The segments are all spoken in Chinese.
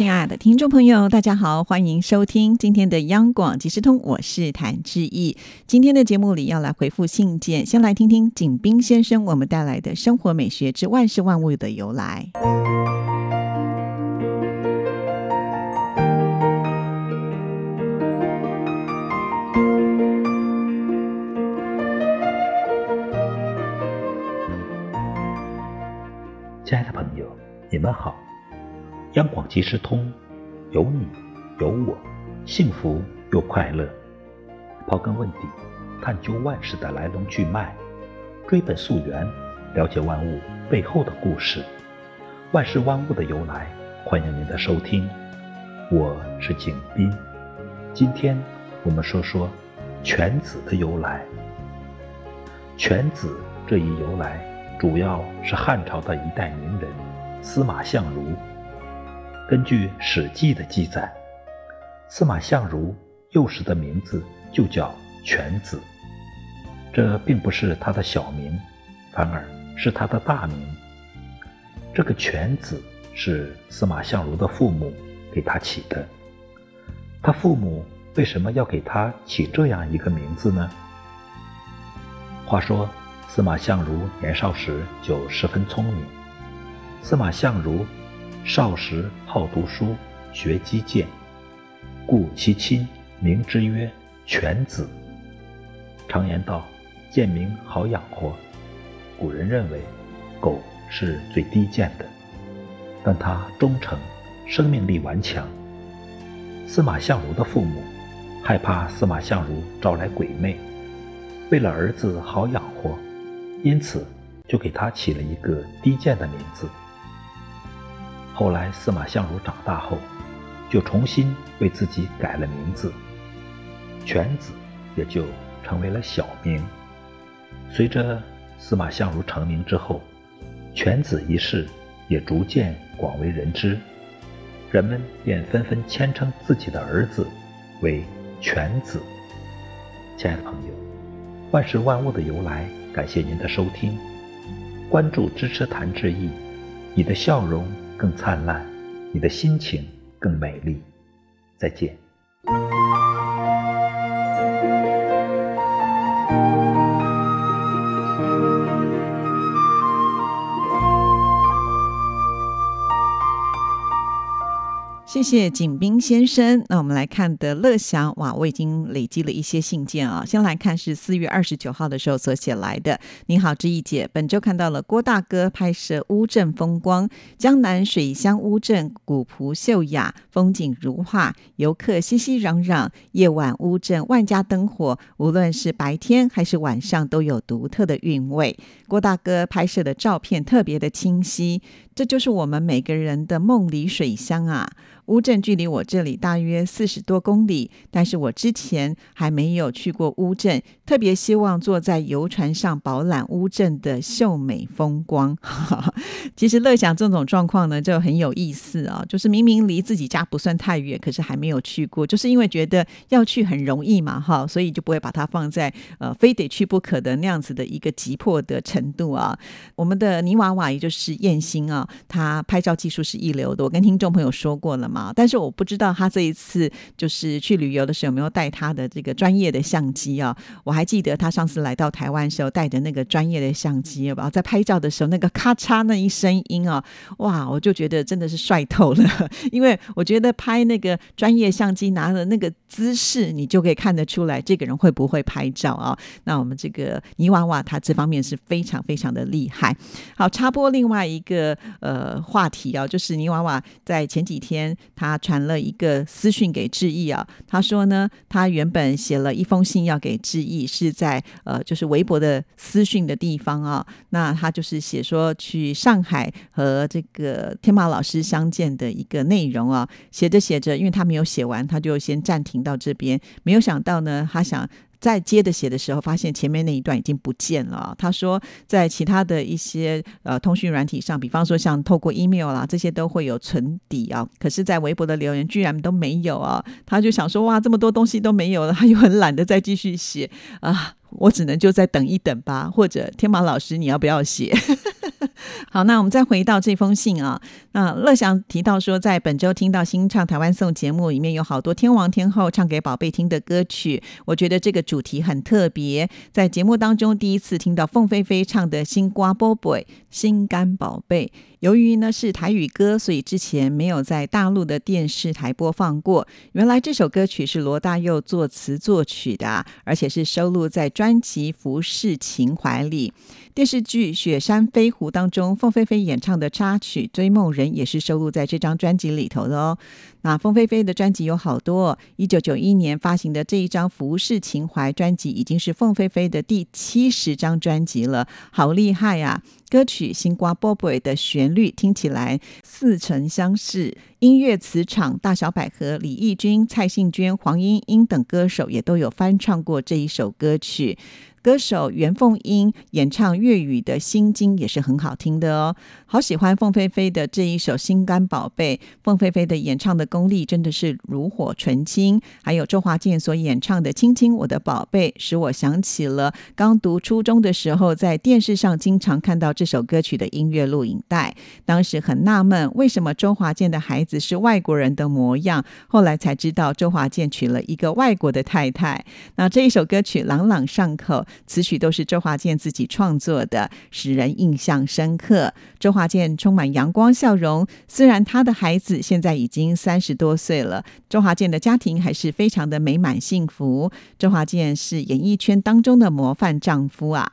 亲爱的听众朋友，大家好，欢迎收听今天的央广即时通，我是谭志毅。今天的节目里要来回复信件，先来听听景斌先生我们带来的生活美学之万事万物的由来。亲爱的朋友，你们好。央广即时通，有你有我，幸福又快乐。刨根问底，探究万事的来龙去脉，追本溯源，了解万物背后的故事。万事万物的由来，欢迎您的收听。我是景斌，今天我们说说犬子的由来。犬子这一由来，主要是汉朝的一代名人司马相如。根据《史记》的记载，司马相如幼时的名字就叫犬子，这并不是他的小名，反而是他的大名。这个犬子是司马相如的父母给他起的。他父母为什么要给他起这样一个名字呢？话说，司马相如年少时就十分聪明。司马相如。少时好读书，学击剑，故其亲名之曰犬子。常言道：“贱民好养活。”古人认为狗是最低贱的，但它忠诚，生命力顽强。司马相如的父母害怕司马相如招来鬼魅，为了儿子好养活，因此就给他起了一个低贱的名字。后来，司马相如长大后，就重新为自己改了名字，犬子也就成为了小名。随着司马相如成名之后，犬子一事也逐渐广为人知，人们便纷纷谦称自己的儿子为犬子。亲爱的朋友，万事万物的由来，感谢您的收听，关注支持谭志毅，你的笑容。更灿烂，你的心情更美丽。再见。谢谢景斌先生。那我们来看的乐祥哇，我已经累积了一些信件啊。先来看是四月二十九号的时候所写来的。你好，志毅姐，本周看到了郭大哥拍摄乌镇风光，江南水乡乌镇古朴秀雅，风景如画，游客熙熙攘攘。夜晚乌镇万家灯火，无论是白天还是晚上，都有独特的韵味。郭大哥拍摄的照片特别的清晰，这就是我们每个人的梦里水乡啊。乌镇距离我这里大约四十多公里，但是我之前还没有去过乌镇，特别希望坐在游船上饱览乌镇的秀美风光。其实乐享这种状况呢，就很有意思啊，就是明明离自己家不算太远，可是还没有去过，就是因为觉得要去很容易嘛，哈，所以就不会把它放在呃非得去不可的那样子的一个急迫的程度啊。我们的泥娃娃也就是燕星啊，他拍照技术是一流的，我跟听众朋友说过了嘛。但是我不知道他这一次就是去旅游的时候有没有带他的这个专业的相机啊？我还还记得他上次来到台湾时候带的那个专业的相机，然后在拍照的时候那个咔嚓那一声音啊，哇！我就觉得真的是帅透了。因为我觉得拍那个专业相机拿的那个姿势，你就可以看得出来这个人会不会拍照啊？那我们这个泥娃娃他这方面是非常非常的厉害。好，插播另外一个呃话题啊，就是泥娃娃在前几天。他传了一个私讯给志毅啊，他说呢，他原本写了一封信要给志毅，是在呃，就是微博的私讯的地方啊。那他就是写说去上海和这个天马老师相见的一个内容啊。写着写着，因为他没有写完，他就先暂停到这边。没有想到呢，他想。在接着写的时候，发现前面那一段已经不见了。他说，在其他的一些呃通讯软体上，比方说像透过 email 啦，这些都会有存底啊。可是，在微博的留言居然都没有啊！他就想说，哇，这么多东西都没有了，他又很懒得再继续写啊。我只能就再等一等吧，或者天马老师，你要不要写？好，那我们再回到这封信啊。那乐祥提到说，在本周听到新唱台湾颂节目里面有好多天王天后唱给宝贝听的歌曲，我觉得这个主题很特别。在节目当中第一次听到凤飞飞唱的《心瓜宝贝》，心肝宝贝。由于呢是台语歌，所以之前没有在大陆的电视台播放过。原来这首歌曲是罗大佑作词作曲的，而且是收录在专辑《浮世情怀》里。电视剧《雪山飞狐》当中，凤飞飞演唱的插曲《追梦人》也是收录在这张专辑里头的哦。那凤飞飞的专辑有好多，一九九一年发行的这一张《服饰情怀》专辑已经是凤飞飞的第七十张专辑了，好厉害呀！歌曲《星瓜波波》的旋律听起来似曾相识，音乐磁场大小百合，李翊君、蔡幸娟、黄莺莺等歌手也都有翻唱过这一首歌曲。歌手袁凤英演唱粤语的《心经》也是很好听的哦，好喜欢凤飞飞的这一首《心肝宝贝》。凤飞飞的演唱的功力真的是炉火纯青，还有周华健所演唱的《亲亲我的宝贝》，使我想起了刚读初中的时候，在电视上经常看到这首歌曲的音乐录影带。当时很纳闷，为什么周华健的孩子是外国人的模样？后来才知道，周华健娶了一个外国的太太。那这一首歌曲朗朗上口。词曲都是周华健自己创作的，使人印象深刻。周华健充满阳光笑容，虽然他的孩子现在已经三十多岁了，周华健的家庭还是非常的美满幸福。周华健是演艺圈当中的模范丈夫啊。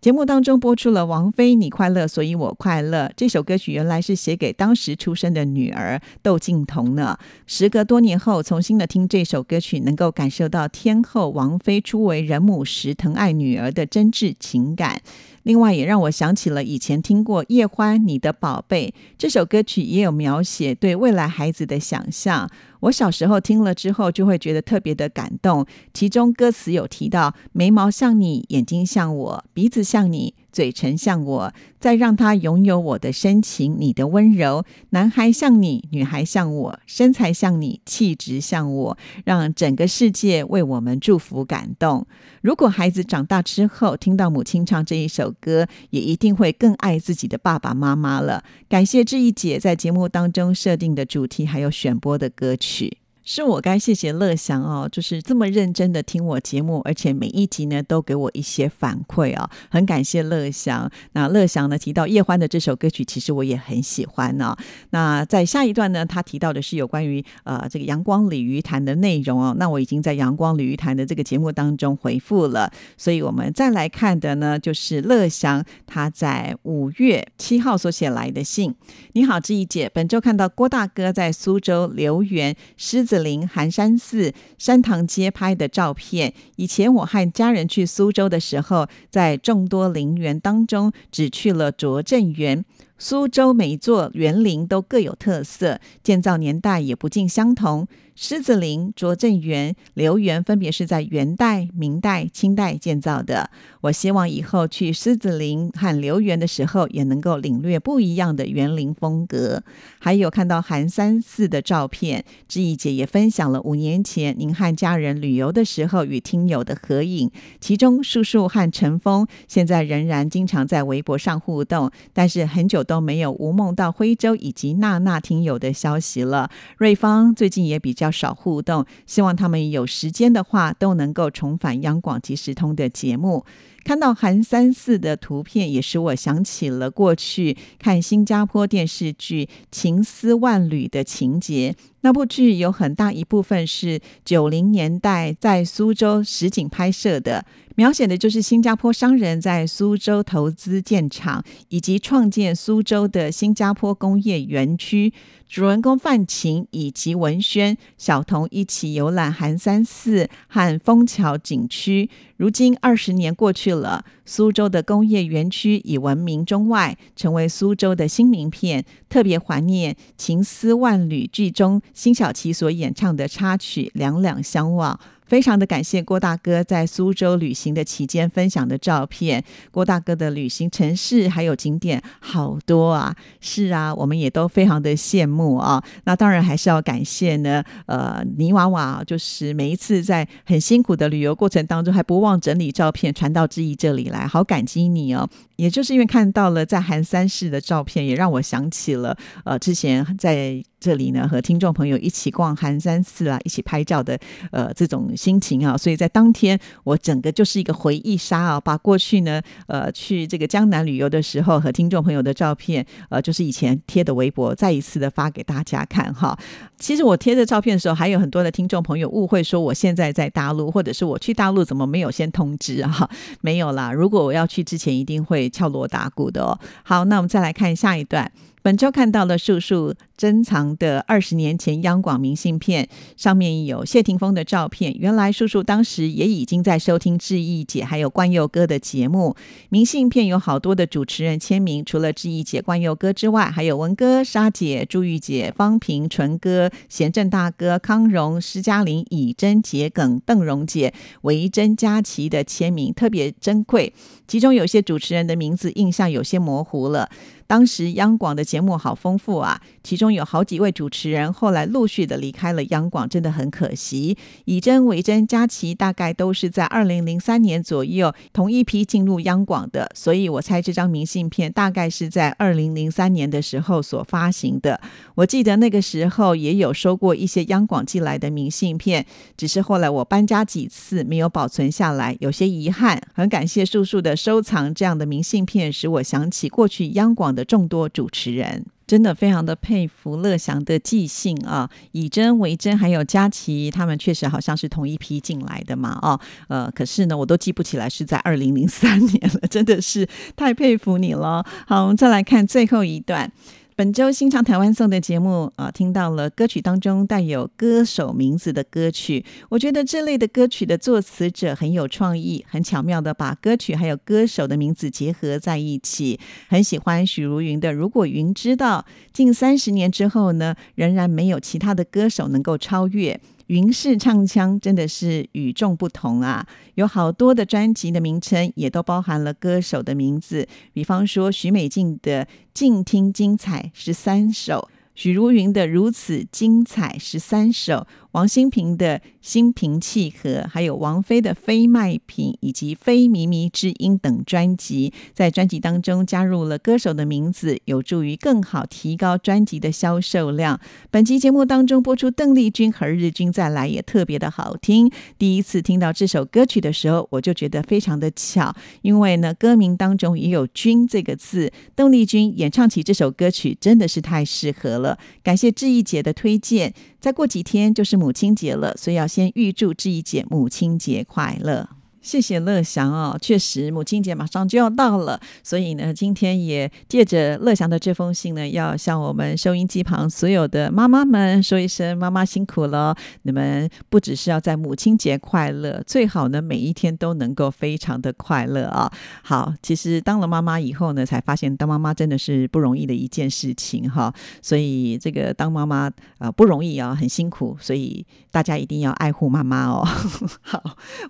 节目当中播出了王菲《你快乐，所以我快乐》这首歌曲，原来是写给当时出生的女儿窦靖童呢。时隔多年后，重新的听这首歌曲，能够感受到天后王菲初为人母时疼爱女儿的真挚情感。另外，也让我想起了以前听过叶欢《你的宝贝》这首歌曲，也有描写对未来孩子的想象。我小时候听了之后，就会觉得特别的感动。其中歌词有提到：眉毛像你，眼睛像我，鼻子像你。嘴唇像我，再让他拥有我的深情，你的温柔。男孩像你，女孩像我，身材像你，气质像我，让整个世界为我们祝福感动。如果孩子长大之后听到母亲唱这一首歌，也一定会更爱自己的爸爸妈妈了。感谢志毅姐在节目当中设定的主题，还有选播的歌曲。是我该谢谢乐祥哦，就是这么认真的听我节目，而且每一集呢都给我一些反馈哦，很感谢乐祥。那乐祥呢提到叶欢的这首歌曲，其实我也很喜欢呢。那在下一段呢，他提到的是有关于呃这个阳光鲤鱼潭的内容哦。那我已经在阳光鲤鱼潭的这个节目当中回复了，所以我们再来看的呢，就是乐祥他在五月七号所写来的信。你好，志怡姐，本周看到郭大哥在苏州留园狮。子林寒山寺山塘街拍的照片。以前我和家人去苏州的时候，在众多陵园当中，只去了拙政园。苏州每座园林都各有特色，建造年代也不尽相同。狮子林、拙政园、留园分别是在元代、明代、清代建造的。我希望以后去狮子林和留园的时候，也能够领略不一样的园林风格。还有看到寒山寺的照片，知意姐也分享了五年前您和家人旅游的时候与听友的合影，其中叔叔和陈峰现在仍然经常在微博上互动，但是很久都没有吴梦到徽州以及娜娜听友的消息了。瑞芳最近也比较。少互动，希望他们有时间的话都能够重返央广即时通的节目。看到韩三四的图片，也使我想起了过去看新加坡电视剧《情丝万缕》的情节。那部剧有很大一部分是九零年代在苏州实景拍摄的，描写的就是新加坡商人在苏州投资建厂，以及创建苏州的新加坡工业园区。主人公范晴以及文轩、小童一起游览寒山寺和枫桥景区。如今二十年过去了，苏州的工业园区已闻名中外，成为苏州的新名片。特别怀念《情丝万缕》剧中辛晓琪所演唱的插曲《两两相望》。非常的感谢郭大哥在苏州旅行的期间分享的照片。郭大哥的旅行城市还有景点好多啊，是啊，我们也都非常的羡慕啊。那当然还是要感谢呢，呃，泥娃娃，就是每一次在很辛苦的旅游过程当中，还不忘整理照片传到志毅这里来，好感激你哦。也就是因为看到了在寒山市的照片，也让我想起了呃之前在。这里呢，和听众朋友一起逛寒山寺啊，一起拍照的呃这种心情啊，所以在当天我整个就是一个回忆杀啊，把过去呢呃去这个江南旅游的时候和听众朋友的照片，呃就是以前贴的微博，再一次的发给大家看哈。其实我贴这照片的时候，还有很多的听众朋友误会说我现在在大陆，或者是我去大陆怎么没有先通知啊？没有啦，如果我要去之前，一定会敲锣打鼓的哦。好，那我们再来看下一段。本周看到了叔叔珍藏的二十年前央广明信片，上面有谢霆锋的照片。原来叔叔当时也已经在收听志毅姐还有冠佑哥的节目。明信片有好多的主持人签名，除了志毅姐、冠佑哥之外，还有文哥、沙姐、朱玉姐、方平、纯哥、贤正大哥、康荣、施嘉玲、以真、桔梗、邓荣姐、维珍、佳琪的签名，特别珍贵。其中有些主持人的名字印象有些模糊了。当时央广的节目好丰富啊，其中有好几位主持人后来陆续的离开了央广，真的很可惜。以真、维真、佳琪大概都是在二零零三年左右同一批进入央广的，所以我猜这张明信片大概是在二零零三年的时候所发行的。我记得那个时候也有收过一些央广寄来的明信片，只是后来我搬家几次没有保存下来，有些遗憾。很感谢叔叔的收藏，这样的明信片使我想起过去央广的。众多主持人人真的非常的佩服乐祥的记性啊，以真为真，还有佳琪，他们确实好像是同一批进来的嘛，哦，呃，可是呢，我都记不起来是在二零零三年了，真的是太佩服你了。好，我们再来看最后一段。本周新唱台湾颂的节目啊，听到了歌曲当中带有歌手名字的歌曲。我觉得这类的歌曲的作词者很有创意，很巧妙的把歌曲还有歌手的名字结合在一起。很喜欢许茹芸的《如果云知道》，近三十年之后呢，仍然没有其他的歌手能够超越。云氏唱腔真的是与众不同啊！有好多的专辑的名称也都包含了歌手的名字，比方说许美静的《静听精彩》十三首，许茹芸的《如此精彩》十三首。王心平的心平气和，还有王菲的非卖品以及非靡靡之音等专辑，在专辑当中加入了歌手的名字，有助于更好提高专辑的销售量。本期节目当中播出邓丽君和日君再来也特别的好听。第一次听到这首歌曲的时候，我就觉得非常的巧，因为呢歌名当中也有“君”这个字，邓丽君演唱起这首歌曲真的是太适合了。感谢志毅姐的推荐。再过几天就是母亲节了，所以要先预祝志毅姐母亲节快乐。谢谢乐祥哦，确实母亲节马上就要到了，所以呢，今天也借着乐祥的这封信呢，要向我们收音机旁所有的妈妈们说一声：妈妈辛苦了！你们不只是要在母亲节快乐，最好呢每一天都能够非常的快乐啊！好，其实当了妈妈以后呢，才发现当妈妈真的是不容易的一件事情哈，所以这个当妈妈啊不容易啊，很辛苦，所以大家一定要爱护妈妈哦。好，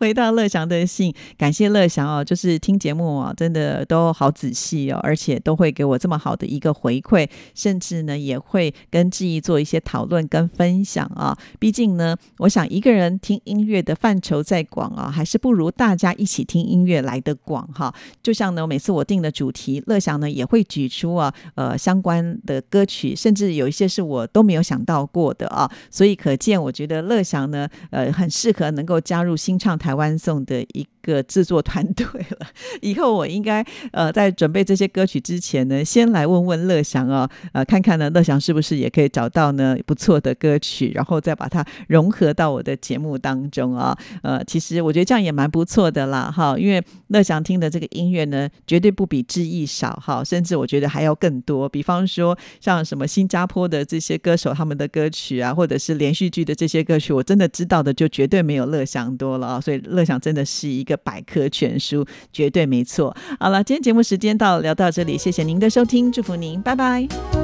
回到乐祥的。信感谢乐祥哦，就是听节目哦，真的都好仔细哦，而且都会给我这么好的一个回馈，甚至呢也会跟志毅做一些讨论跟分享啊。毕竟呢，我想一个人听音乐的范畴再广啊，还是不如大家一起听音乐来的广哈。就像呢，每次我定的主题，乐祥呢也会举出啊呃相关的歌曲，甚至有一些是我都没有想到过的啊。所以可见，我觉得乐祥呢呃很适合能够加入新唱台湾颂的。一个制作团队了，以后我应该呃在准备这些歌曲之前呢，先来问问乐祥啊，呃看看呢乐祥是不是也可以找到呢不错的歌曲，然后再把它融合到我的节目当中啊。呃，其实我觉得这样也蛮不错的啦，哈，因为乐祥听的这个音乐呢，绝对不比知意少哈，甚至我觉得还要更多。比方说像什么新加坡的这些歌手他们的歌曲啊，或者是连续剧的这些歌曲，我真的知道的就绝对没有乐祥多了啊。所以乐祥真的。是一个百科全书，绝对没错。好了，今天节目时间到，聊到这里，谢谢您的收听，祝福您，拜拜。